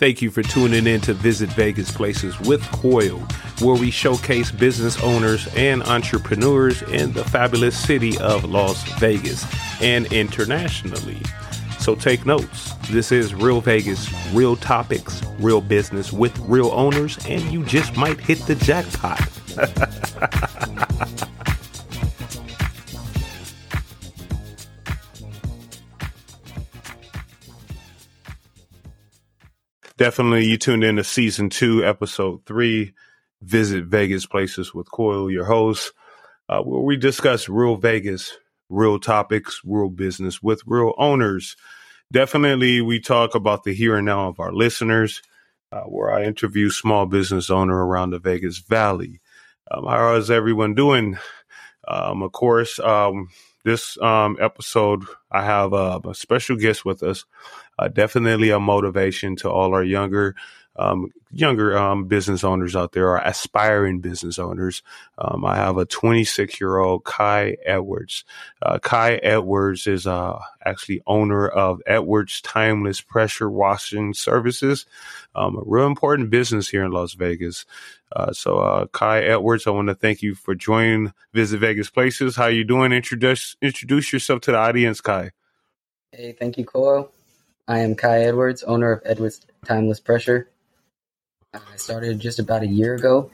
Thank you for tuning in to Visit Vegas Places with Coyal, where we showcase business owners and entrepreneurs in the fabulous city of Las Vegas and internationally. So take notes. This is Real Vegas, real topics, real business with real owners, and you just might hit the jackpot. Definitely, you tuned in to season two, episode three. Visit Vegas Places with Coyal, your host, uh, where we discuss real Vegas, real topics, real business with real owners. Definitely, we talk about the here and now of our listeners, uh, where I interview small business owner around the Vegas Valley. Um, how is everyone doing? Um, of course, um, this um, episode, I have uh, a special guest with us uh, definitely a motivation to all our younger um, younger um, business owners out there or aspiring business owners. Um, I have a 26 year old Kai Edwards. Uh, Kai Edwards is uh, actually owner of Edwards Timeless Pressure Washing Services, um, a real important business here in Las Vegas. Uh, so, uh, Kai Edwards, I want to thank you for joining Visit Vegas Places. How you doing? Introduce introduce yourself to the audience, Kai. Hey, thank you, Cole. I am Kai Edwards, owner of Edwards Timeless Pressure. I started just about a year ago,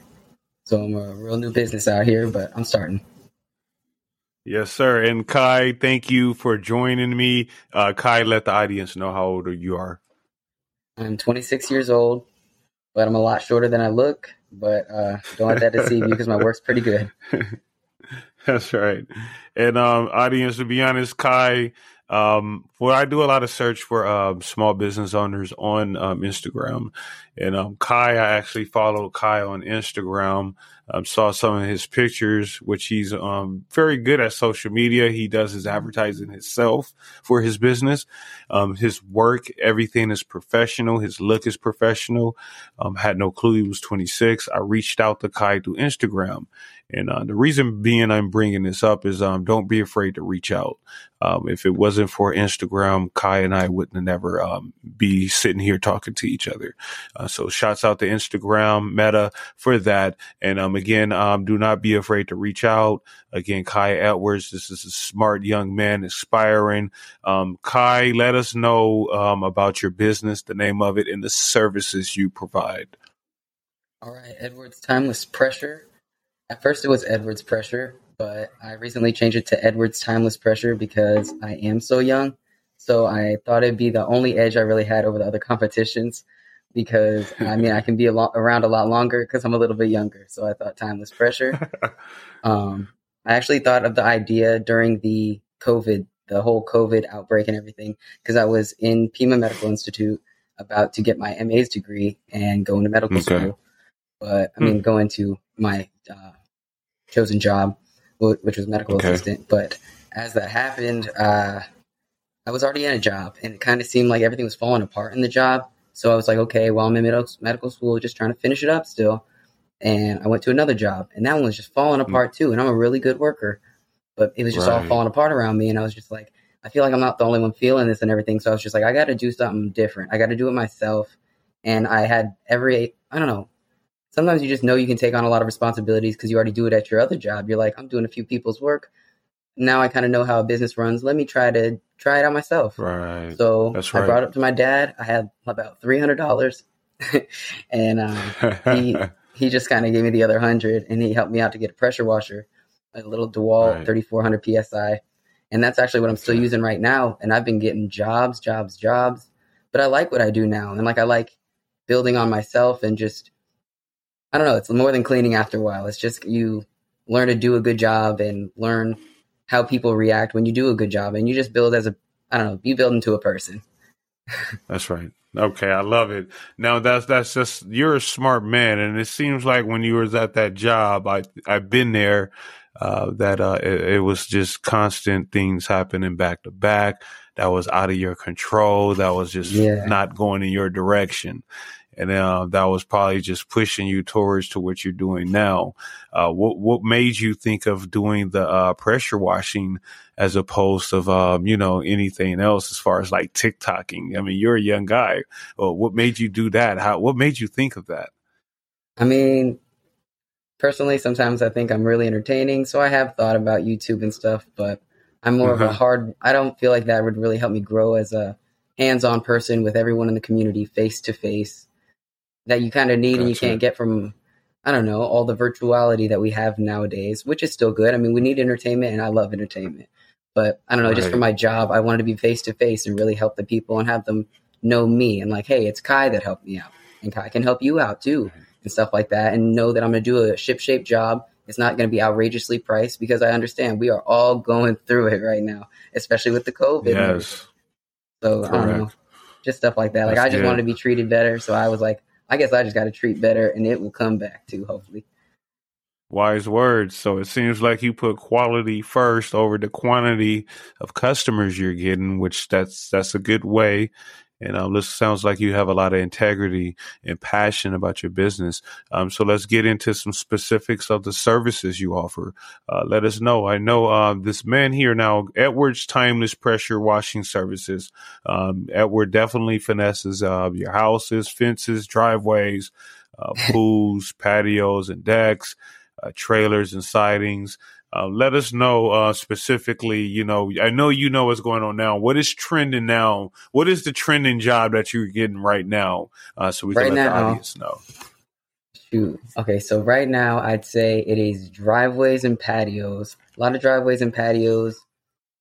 so I'm a real new business out here, but I'm starting. Yes, sir. And Kai, thank you for joining me. Uh, Kai, let the audience know how old you are. I'm 26 years old, but I'm a lot shorter than I look. But uh, don't let that deceive you because my work's pretty good. That's right. And um, audience, to be honest, Kai um, well, I do a lot of search for um, small business owners on um, Instagram, and um, Kai, I actually followed Kai on Instagram. Um, saw some of his pictures, which he's um, very good at social media. He does his advertising himself for his business. Um, his work, everything is professional. His look is professional. Um, had no clue he was 26. I reached out to Kai through Instagram, and uh, the reason being I'm bringing this up is um, don't be afraid to reach out. Um, if it wasn't for Instagram, Kai and I wouldn't have never um, be sitting here talking to each other. Uh, so shouts out to Instagram, Meta for that. And um, again, um, do not be afraid to reach out. Again, Kai Edwards, this is a smart young man, aspiring. Um, Kai, let us know um, about your business, the name of it, and the services you provide. All right, Edwards Timeless Pressure at first, it was Edwards pressure, but I recently changed it to Edwards timeless pressure because I am so young. So I thought it'd be the only edge I really had over the other competitions because I mean I can be a lo- around a lot longer because I'm a little bit younger. So I thought timeless pressure. um, I actually thought of the idea during the COVID, the whole COVID outbreak and everything, because I was in Pima Medical Institute about to get my MA's degree and go into medical okay. school. But I mean, hmm. going to my uh, chosen job, which was medical okay. assistant. But as that happened, uh, I was already in a job, and it kind of seemed like everything was falling apart in the job. So I was like, okay, well, I'm in medical, medical school, just trying to finish it up still. And I went to another job, and that one was just falling hmm. apart too. And I'm a really good worker, but it was just right. all falling apart around me. And I was just like, I feel like I'm not the only one feeling this and everything. So I was just like, I got to do something different. I got to do it myself. And I had every, I don't know, sometimes you just know you can take on a lot of responsibilities because you already do it at your other job. You're like, I'm doing a few people's work. Now I kind of know how a business runs. Let me try to try it out myself. Right. So That's right. I brought it up to my dad. I had about three hundred dollars, and um, he he just kind of gave me the other hundred, and he helped me out to get a pressure washer, a little Dewalt right. thirty four hundred psi, and that's actually what I'm still using right now. And I've been getting jobs, jobs, jobs, but I like what I do now, and like I like building on myself and just I don't know. It's more than cleaning after a while. It's just you learn to do a good job and learn how people react when you do a good job, and you just build as a I don't know. You build into a person. that's right. Okay, I love it. Now that's that's just you're a smart man, and it seems like when you was at that job, I I've been there. Uh, that uh, it, it, was just constant things happening back to back. That was out of your control. That was just yeah. not going in your direction. And uh, that was probably just pushing you towards to what you're doing now. Uh, what what made you think of doing the uh, pressure washing as opposed to um, you know anything else as far as like TikToking? I mean, you're a young guy. Well, what made you do that? How what made you think of that? I mean, personally, sometimes I think I'm really entertaining, so I have thought about YouTube and stuff, but I'm more uh-huh. of a uh-huh. hard. I don't feel like that would really help me grow as a hands-on person with everyone in the community, face to face, that you kind of need gotcha. and you can't get from. I don't know all the virtuality that we have nowadays, which is still good. I mean, we need entertainment, and I love entertainment. But I don't know, right. just for my job, I wanted to be face to face and really help the people and have them know me and like, hey, it's Kai that helped me out, and Kai can help you out too and stuff like that, and know that I'm going to do a ship shape job. It's not going to be outrageously priced because I understand we are all going through it right now, especially with the COVID. Yes. So Correct. I don't know, just stuff like that. Like I just good. wanted to be treated better, so I was like, I guess I just got to treat better, and it will come back too, hopefully. Wise words. So it seems like you put quality first over the quantity of customers you're getting, which that's that's a good way and um, this sounds like you have a lot of integrity and passion about your business. Um, so let's get into some specifics of the services you offer. Uh, let us know. I know uh, this man here now, Edwards Timeless Pressure Washing Services. Um, Edward definitely finesses uh, your houses, fences, driveways, uh, pools, patios, and decks. Uh, trailers and sidings. Uh, let us know uh, specifically. You know, I know you know what's going on now. What is trending now? What is the trending job that you're getting right now? Uh, so we right can let now, the audience know. Shoot. Okay, so right now I'd say it is driveways and patios. A lot of driveways and patios,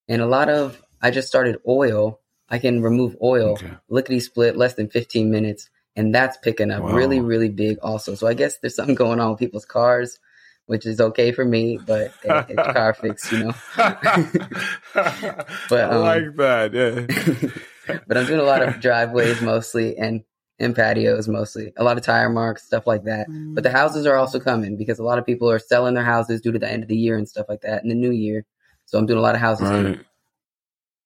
and a lot of. I just started oil. I can remove oil, okay. lickety split, less than 15 minutes, and that's picking up wow. really, really big also. So I guess there's something going on with people's cars which is okay for me, but it, it's car fix, you know. but um, I like that, yeah. but I'm doing a lot of driveways mostly and and patios mostly, a lot of tire marks, stuff like that. But the houses are also coming because a lot of people are selling their houses due to the end of the year and stuff like that in the new year. So I'm doing a lot of houses. Right.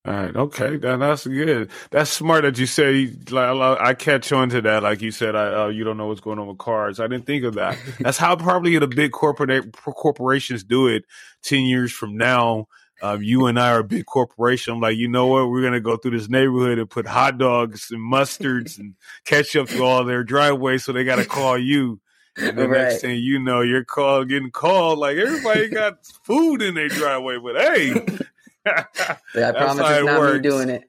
All right. Okay. That, that's good. That's smart that you say. Like, I catch on to that. Like you said, I, uh, you don't know what's going on with cars. I didn't think of that. that's how probably the big corporate corporations do it. Ten years from now, uh, you and I are a big corporation. I'm like, you know what? We're gonna go through this neighborhood and put hot dogs and mustards and ketchup through all their driveways, so they got to call you. And the right. next thing you know, you're called getting called like everybody got food in their driveway, but hey, yeah, I promise it's not works. me doing it.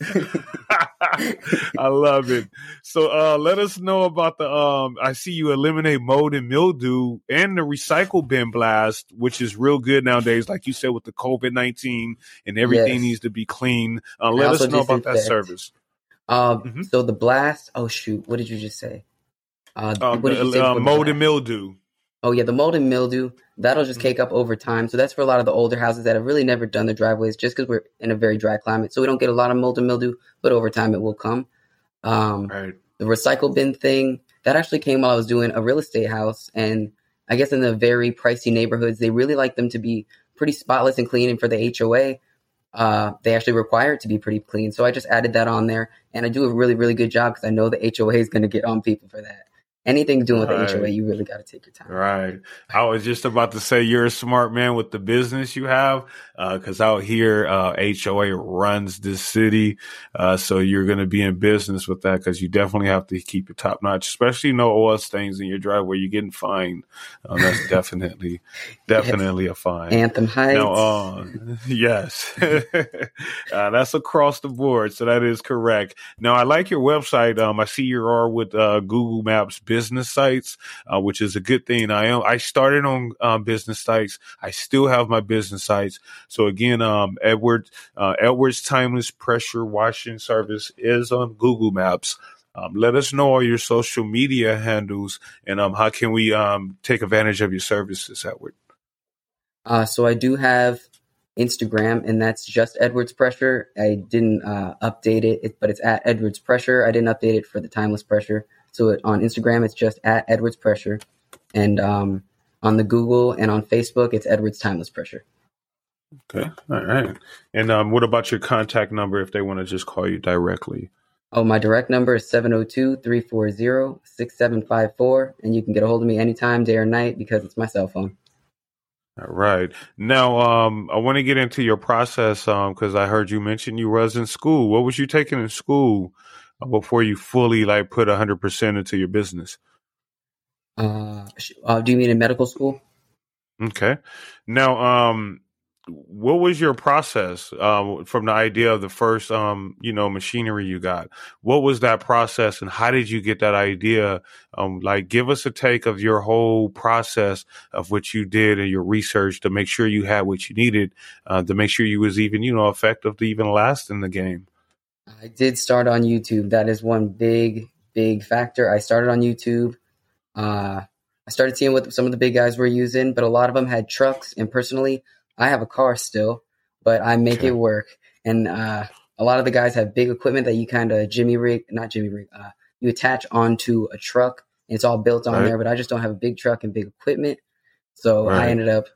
I love it. So uh, let us know about the um I see you eliminate mold and mildew and the recycle bin blast, which is real good nowadays, like you said, with the COVID nineteen and everything yes. needs to be clean. Uh, let us know about that service. Um mm-hmm. so the blast, oh shoot, what did you just say? Uh, um, what did you say uh, mold and mildew. Oh yeah, the mold and mildew that'll just cake up over time. So that's for a lot of the older houses that have really never done the driveways, just because we're in a very dry climate. So we don't get a lot of mold and mildew, but over time it will come. Um, right. The recycle bin thing that actually came while I was doing a real estate house, and I guess in the very pricey neighborhoods, they really like them to be pretty spotless and clean. And for the HOA, uh, they actually require it to be pretty clean. So I just added that on there, and I do a really, really good job because I know the HOA is going to get on people for that anything doing with right. the HOA, you really got to take your time. Right. I was just about to say you're a smart man with the business you have, because uh, out here, uh, HOA runs this city, uh, so you're going to be in business with that because you definitely have to keep it top notch, especially no oil stains in your driveway. You're getting fined. Um, that's definitely, definitely yes. a fine. Anthem Heights. Now, uh, yes, uh, that's across the board, so that is correct. Now, I like your website. Um, I see you are with uh, Google Maps business sites, uh, which is a good thing. I am, I started on um, business sites. I still have my business sites. So again, um, Edward, uh, Edward's Timeless Pressure Washing Service is on Google Maps. Um, let us know all your social media handles and um, how can we um, take advantage of your services, Edward? Uh, so I do have Instagram, and that's just Edwards Pressure. I didn't uh, update it, but it's at Edwards Pressure. I didn't update it for the Timeless Pressure. So it, on Instagram, it's just at Edwards Pressure, and um, on the Google and on Facebook, it's Edwards Timeless Pressure. Okay, all right. And um, what about your contact number if they want to just call you directly? Oh, my direct number is 702-340-6754 and you can get a hold of me anytime, day or night because it's my cell phone. All right. Now, um, I want to get into your process, um, cause I heard you mention you was in school. What was you taking in school uh, before you fully like put hundred percent into your business? Uh, uh, do you mean in medical school? Okay. Now, um, what was your process um, from the idea of the first um, you know machinery you got? What was that process and how did you get that idea? Um, like give us a take of your whole process of what you did and your research to make sure you had what you needed uh, to make sure you was even you know effective to even last in the game. I did start on youtube. That is one big big factor. I started on youtube. Uh, i started seeing what some of the big guys were using but a lot of them had trucks and personally I have a car still, but I make it work. And uh, a lot of the guys have big equipment that you kind of jimmy rig, not jimmy rig, uh, you attach onto a truck. And it's all built on right. there, but I just don't have a big truck and big equipment. So right. I ended up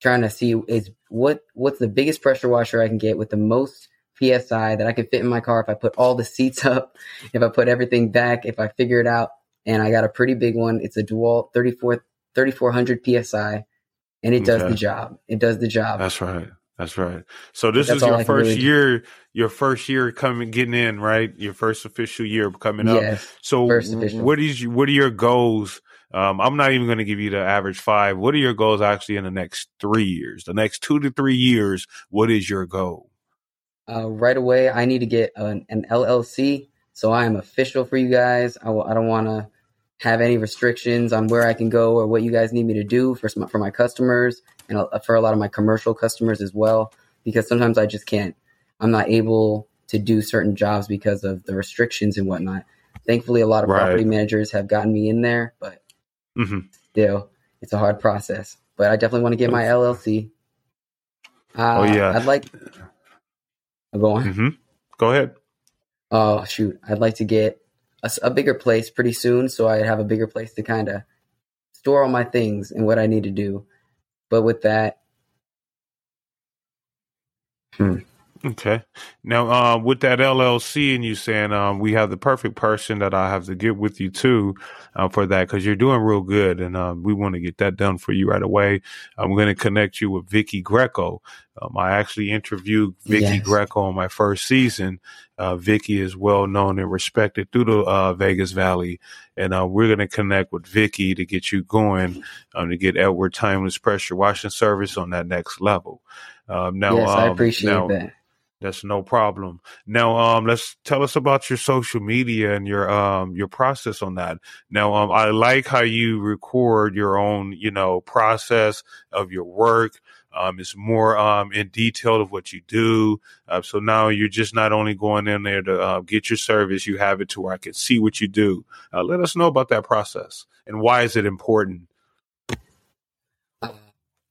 trying to see is what what's the biggest pressure washer I can get with the most psi that I can fit in my car if I put all the seats up, if I put everything back, if I figure it out. And I got a pretty big one. It's a DeWalt 34 3400 psi and it does the job. It does the job. That's right. That's right. So this is your first really year, your first year coming, getting in, right? Your first official year coming up. Yes, so what is what are your goals? Um, I'm not even going to give you the average five. What are your goals actually in the next three years? The next two to three years, what is your goal? Uh, right away, I need to get an, an LLC, so I am official for you guys. I w- I don't want to have any restrictions on where I can go or what you guys need me to do for some, for my customers and uh, for a lot of my commercial customers as well. Because sometimes I just can't. I'm not able to do certain jobs because of the restrictions and whatnot. Thankfully, a lot of right. property managers have gotten me in there, but mm-hmm. still, it's a hard process. But I definitely want to get my LLC. Uh, oh yeah, I'd like. Go on. Mm-hmm. Go ahead. Oh shoot, I'd like to get a, a bigger place pretty soon, so I'd have a bigger place to kind of store all my things and what I need to do. But with that, hmm. Okay. Now, uh, with that LLC and you saying um, we have the perfect person that I have to get with you too uh, for that because you're doing real good and um, we want to get that done for you right away. I'm going to connect you with Vicky Greco. Um, I actually interviewed Vicky yes. Greco on my first season. Uh, Vicky is well known and respected through the uh, Vegas Valley, and uh, we're going to connect with Vicky to get you going um, to get Edward Timeless Pressure Washing Service on that next level. Um, now, yes, I um, appreciate now, that that's no problem. Now, um, let's tell us about your social media and your um your process on that. Now, um, I like how you record your own, you know, process of your work. Um, it's more um in detail of what you do. Uh, so now you're just not only going in there to uh, get your service, you have it to where I can see what you do. Uh, let us know about that process and why is it important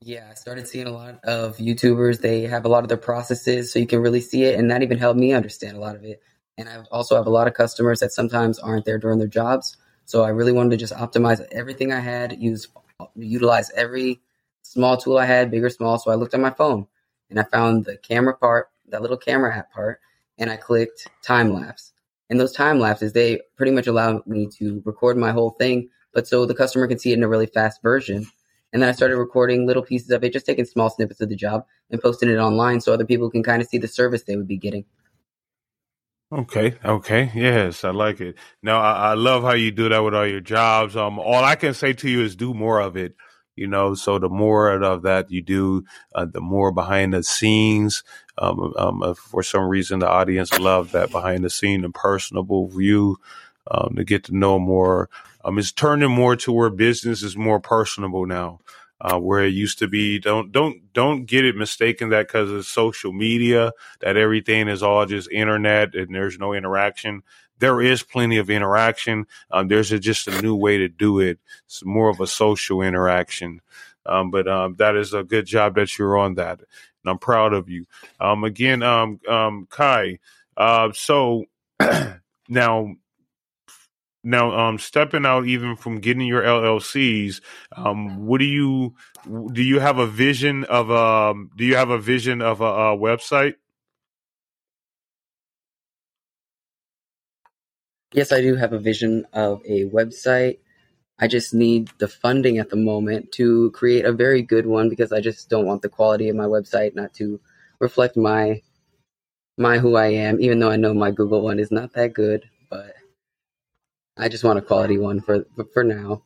yeah, I started seeing a lot of YouTubers. They have a lot of their processes, so you can really see it, and that even helped me understand a lot of it. And I also have a lot of customers that sometimes aren't there during their jobs, so I really wanted to just optimize everything I had, use utilize every small tool I had, big or small. So I looked at my phone and I found the camera part, that little camera app part, and I clicked time lapse. And those time lapses, they pretty much allow me to record my whole thing, but so the customer can see it in a really fast version and then I started recording little pieces of it, just taking small snippets of the job and posting it online so other people can kind of see the service they would be getting. Okay. Okay. Yes, I like it. Now, I, I, love how you do that with all your jobs. Um, all I can say to you is do more of it. You know, so the more of that you do, uh, the more behind the scenes. Um, um, for some reason, the audience love that behind the scene and personable view. Um, to get to know more um, it's turning more to where business is more personable now. Uh, where it used to be, don't don't don't get it mistaken that because of social media that everything is all just internet and there's no interaction. There is plenty of interaction. Um, there's a, just a new way to do it. It's more of a social interaction. Um, but um, that is a good job that you're on that, and I'm proud of you. Um, again, um, um, Kai. Uh, so now now, um, stepping out even from getting your LLCs, um, what do you do? You have a vision of um? Do you have a vision of a, a website? Yes, I do have a vision of a website. I just need the funding at the moment to create a very good one because I just don't want the quality of my website not to reflect my my who I am, even though I know my Google one is not that good, but I just want a quality one for for now.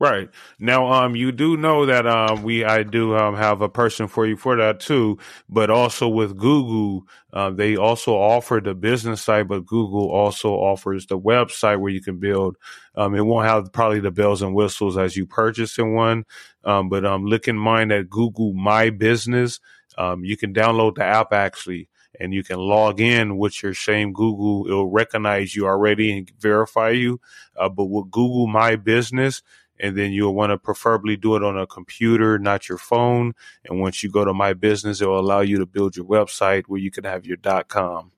Right. Now, um, you do know that um, we I do um, have a person for you for that too, but also with Google, uh, they also offer the business site, but Google also offers the website where you can build. Um, it won't have probably the bells and whistles as you purchase in one, um, but um, look in mind that Google My Business. Um, you can download the app actually and you can log in with your same Google. It'll recognize you already and verify you. Uh, but with Google My Business, and then you'll want to preferably do it on a computer, not your phone. And once you go to My Business, it will allow you to build your website where you can have your .com.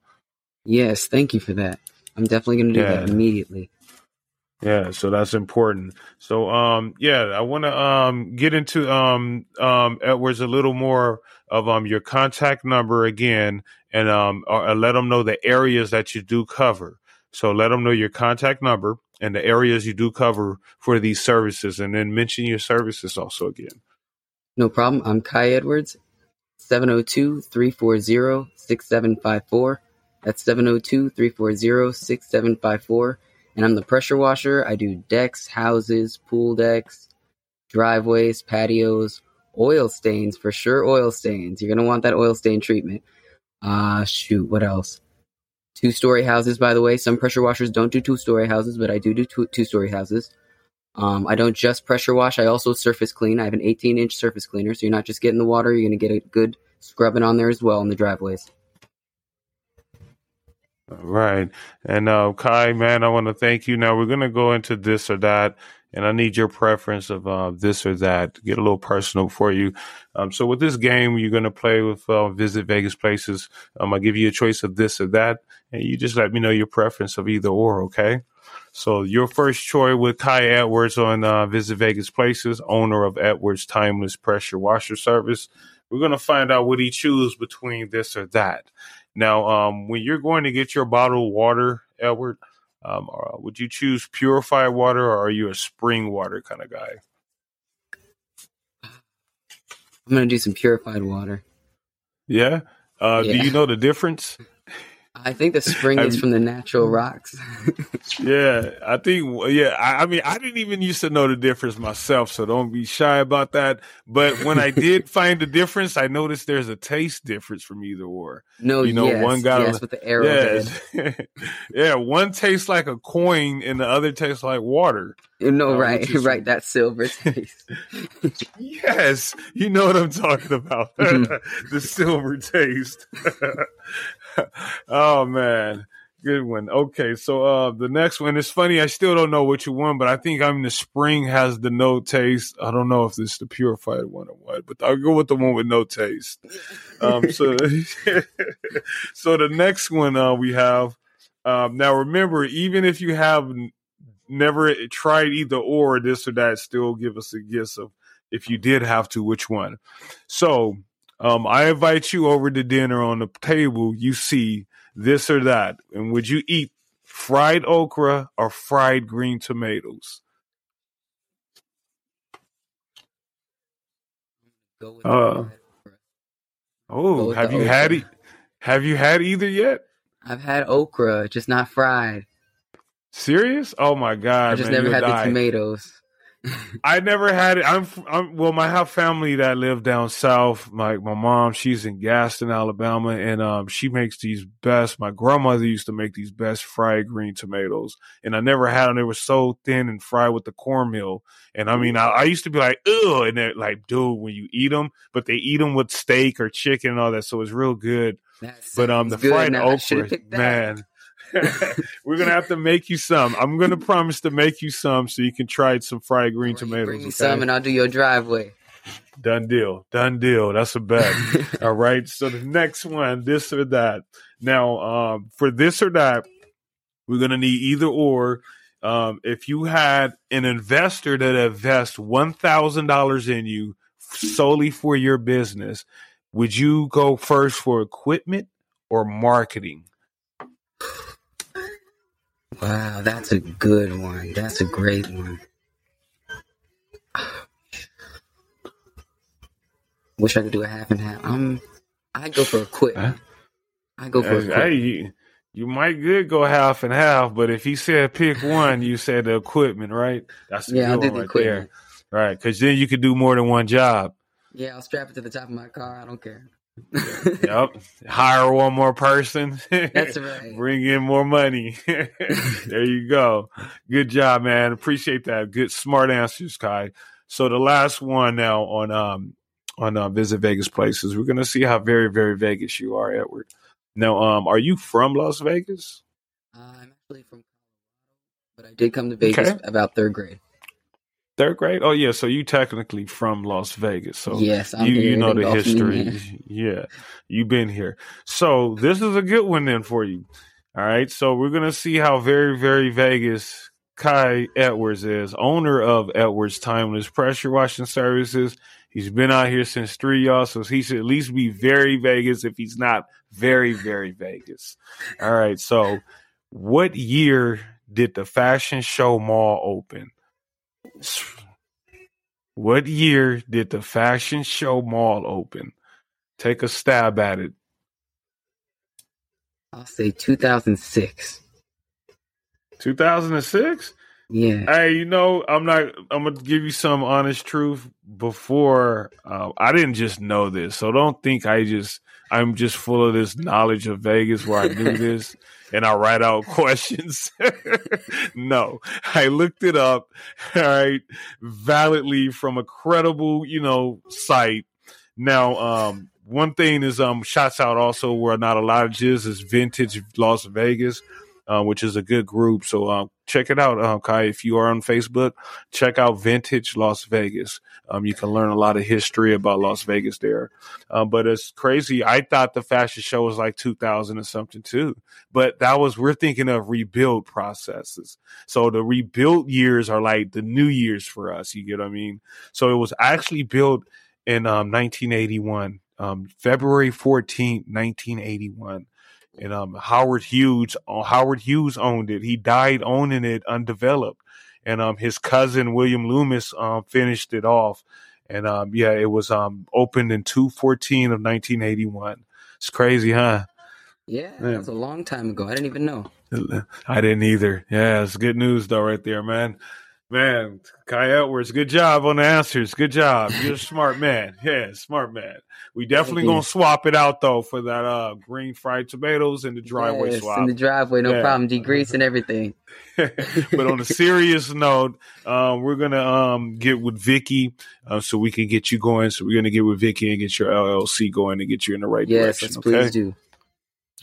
Yes, thank you for that. I'm definitely going to do yeah. that immediately. Yeah, so that's important. So um yeah, I want to um get into um um Edwards a little more of um your contact number again and um uh, let them know the areas that you do cover. So let them know your contact number and the areas you do cover for these services, and then mention your services also again. No problem. I'm Kai Edwards, 702 340 6754. That's 702 340 6754. And I'm the pressure washer. I do decks, houses, pool decks, driveways, patios, oil stains, for sure, oil stains. You're to want that oil stain treatment. Uh, shoot, what else? Two story houses, by the way. Some pressure washers don't do two story houses, but I do do two, story houses. Um, I don't just pressure wash, I also surface clean. I have an 18 inch surface cleaner, so you're not just getting the water, you're to get a good scrubbing on there as well in the driveways. Right. And uh, Kai, man, I want to thank you. Now we're going to go into this or that and I need your preference of uh, this or that. Get a little personal for you. Um, so with this game, you're going to play with uh, Visit Vegas Places. Um, I'll give you a choice of this or that, and you just let me know your preference of either or. Okay. So your first choice with Kai Edwards on uh, Visit Vegas Places, owner of Edwards Timeless Pressure Washer Service. We're going to find out what he chooses between this or that. Now, um, when you're going to get your bottled water, Edward, um, uh, would you choose purified water or are you a spring water kind of guy? I'm gonna do some purified water. Yeah. Uh, yeah. Do you know the difference? I think the spring is from the natural rocks. yeah, I think. Yeah, I, I, mean, I didn't even used to know the difference myself, so don't be shy about that. But when I did find the difference, I noticed there's a taste difference from either or. No, you know, yes, one got yes, with the arrow. Yeah, yeah, one tastes like a coin, and the other tastes like water. No, uh, right, right. That silver taste. yes, you know what I'm talking about. Mm-hmm. the silver taste. Oh man. Good one. Okay, so uh the next one is funny. I still don't know which one, but I think I'm the spring has the no taste. I don't know if this is the purified one or what, but I'll go with the one with no taste. Um so so the next one uh we have um now remember even if you have never tried either or this or that, still give us a guess of if you did have to, which one. So um, I invite you over to dinner on the table. You see this or that, and would you eat fried okra or fried green tomatoes? Uh, oh, have you okra. had it? Have you had either yet? I've had okra, just not fried. Serious? Oh my god! I just man, never had die. the tomatoes. I never had it. I'm, I'm well. My have family that live down south. My my mom, she's in Gadsden, Alabama, and um, she makes these best. My grandmother used to make these best fried green tomatoes, and I never had them. They were so thin and fried with the cornmeal. And I mean, I, I used to be like, ugh, and they're like, dude, when you eat them, but they eat them with steak or chicken and all that, so it's real good. But um, the fried okra, man. We're gonna have to make you some. I'm gonna promise to make you some so you can try some fried green tomatoes. Bring me okay? some, and I'll do your driveway. Done deal. Done deal. That's a bet. All right. So the next one, this or that. Now, um, for this or that, we're gonna need either or. Um, if you had an investor that invests one thousand dollars in you solely for your business, would you go first for equipment or marketing? Wow, that's a good one. That's a great one. Wish I could do a half and half. Um, I go for a quick. Huh? I go for a quick. Hey, you, you might good go half and half, but if he said pick one, you said the equipment, right? That's a yeah, I'll do one the right equipment. there, right? Because then you could do more than one job. Yeah, I'll strap it to the top of my car. I don't care. Yep. Hire one more person. That's right. Bring in more money. there you go. Good job, man. Appreciate that. Good, smart answers, Kai. So the last one now on um on uh, visit Vegas places. We're gonna see how very very Vegas you are, Edward. Now, um, are you from Las Vegas? Uh, I'm actually from Colorado, but I did come to Vegas Okay. about third grade. Third grade? Oh yeah, so you technically from Las Vegas. So yes, I'm you you know the history. Yeah, you've been here. So this is a good one then for you. All right, so we're gonna see how very very Vegas Kai Edwards is owner of Edwards Timeless Pressure Washing Services. He's been out here since three y'all, so he should at least be very Vegas if he's not very very Vegas. All right, so what year did the Fashion Show Mall open? What year did the Fashion Show Mall open? Take a stab at it. I'll say 2006. 2006? Yeah. Hey, you know, I'm not. I'm gonna give you some honest truth. Before, uh, I didn't just know this, so don't think I just. I'm just full of this knowledge of Vegas where I knew this and I write out questions. no, I looked it up. All right, validly from a credible, you know, site. Now, um, one thing is, um, shots out also where not a lot of jizz is Vintage Las Vegas uh, which is a good group. So um, check it out, um, Kai. If you are on Facebook, check out Vintage Las Vegas. Um, you can learn a lot of history about Las Vegas there. Um, but it's crazy. I thought the fashion show was like 2000 or something too. But that was we're thinking of rebuild processes. So the rebuilt years are like the new years for us. You get what I mean? So it was actually built in um, 1981, um, February 14th, 1981 and um, Howard Hughes uh, Howard Hughes owned it. He died owning it undeveloped, and um, his cousin William Lummis um, finished it off. And um, yeah, it was um, opened in two fourteen of nineteen eighty one. It's crazy, huh? Yeah, Yeah. that was a long time ago. I didn't even know. I didn't either. Yeah, it's good news though, right there, man. Man, Kai Edwards, good job on the answers. Good job. You're a smart man. Yeah, smart man. We definitely gonna swap it out though for that uh green fried tomatoes and the driveway yes, swap. in the driveway, no Yeah. problem. Degrease and everything. but on a serious note, um, we're gonna um, get with Vicky uh, so we can get you going. So we're gonna get with Vicky and get your LLC going and get you in the right Yes, direction. let's okay, please do.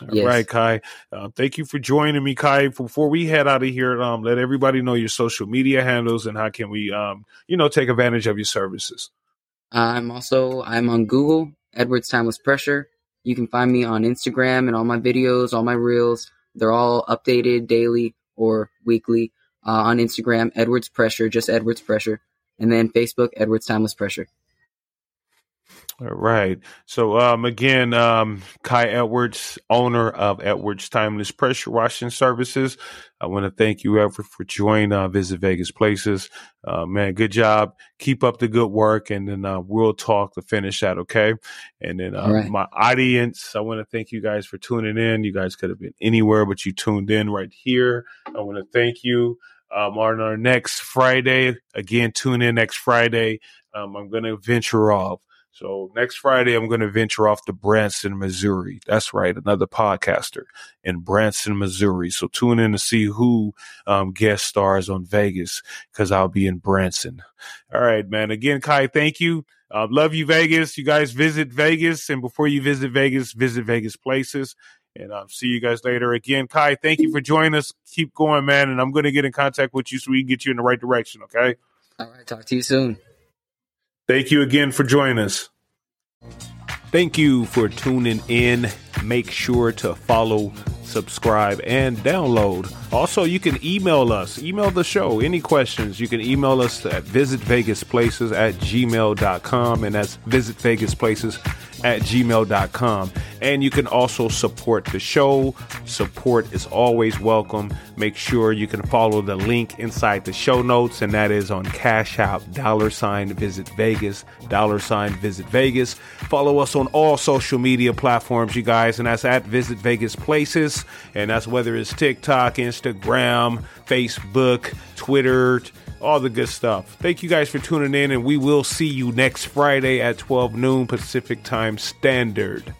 All Yes. right, Kai. Uh, thank you for joining me, Kai. Before we head out of here, um, let everybody know your social media handles and how can we, um, you know, take advantage of your services. I'm also I'm on Google, Edwards Timeless Pressure. You can find me on Instagram and all my videos, all my reels. They're all updated daily or weekly. Uh, on Instagram, Edwards Pressure, just Edwards Pressure, and then Facebook, Edwards Timeless Pressure. All right. So um, again, um, Kai Edwards, owner of Edwards Timeless Pressure Washing Services. I want to thank you, Edward, for joining uh, Visit Vegas Places. Uh, man, good job. Keep up the good work, and then uh, we'll talk to finish that. Okay. And then uh, right. my audience, I want to thank you guys for tuning in. You guys could have been anywhere, but you tuned in right here. I want to thank you. Um, on our next Friday, again, tune in next Friday. Um, I'm going to venture off. So next Friday, I'm going to venture off to Branson, Missouri. That's right, another podcaster in Branson, Missouri. So tune in to see who um, guest stars on Vegas because I'll be in Branson. All right, man. Again, Kai, thank you. Uh, love you, Vegas. You guys visit Vegas, and before you visit Vegas, visit Vegas places. And I'll see you guys later. Again, Kai, thank you for joining us. Keep going, man. And I'm going to get in contact with you so we can get you in the right direction. Okay. All right, talk to you soon. Thank you again for joining us. Thank you for tuning in. Make sure to follow subscribe, and download. Also, you can email us, email the show, any questions. You can email us at visitvegasplaces at gmail.com, and that's visitvegasplaces at gmail.com. And you can also support the show. Support is always welcome. Make sure you can follow the link inside the show notes, and that is on Cash App, dollar sign visit Vegas, dollar sign visit Vegas. Follow us on all social media platforms, you guys, and that's at Visit Vegas Places. And that's whether it's TikTok, Instagram, Facebook, Twitter all the good stuff. Thank you guys for tuning in, and we will see you next Friday at 12 noon Pacific Time Standard.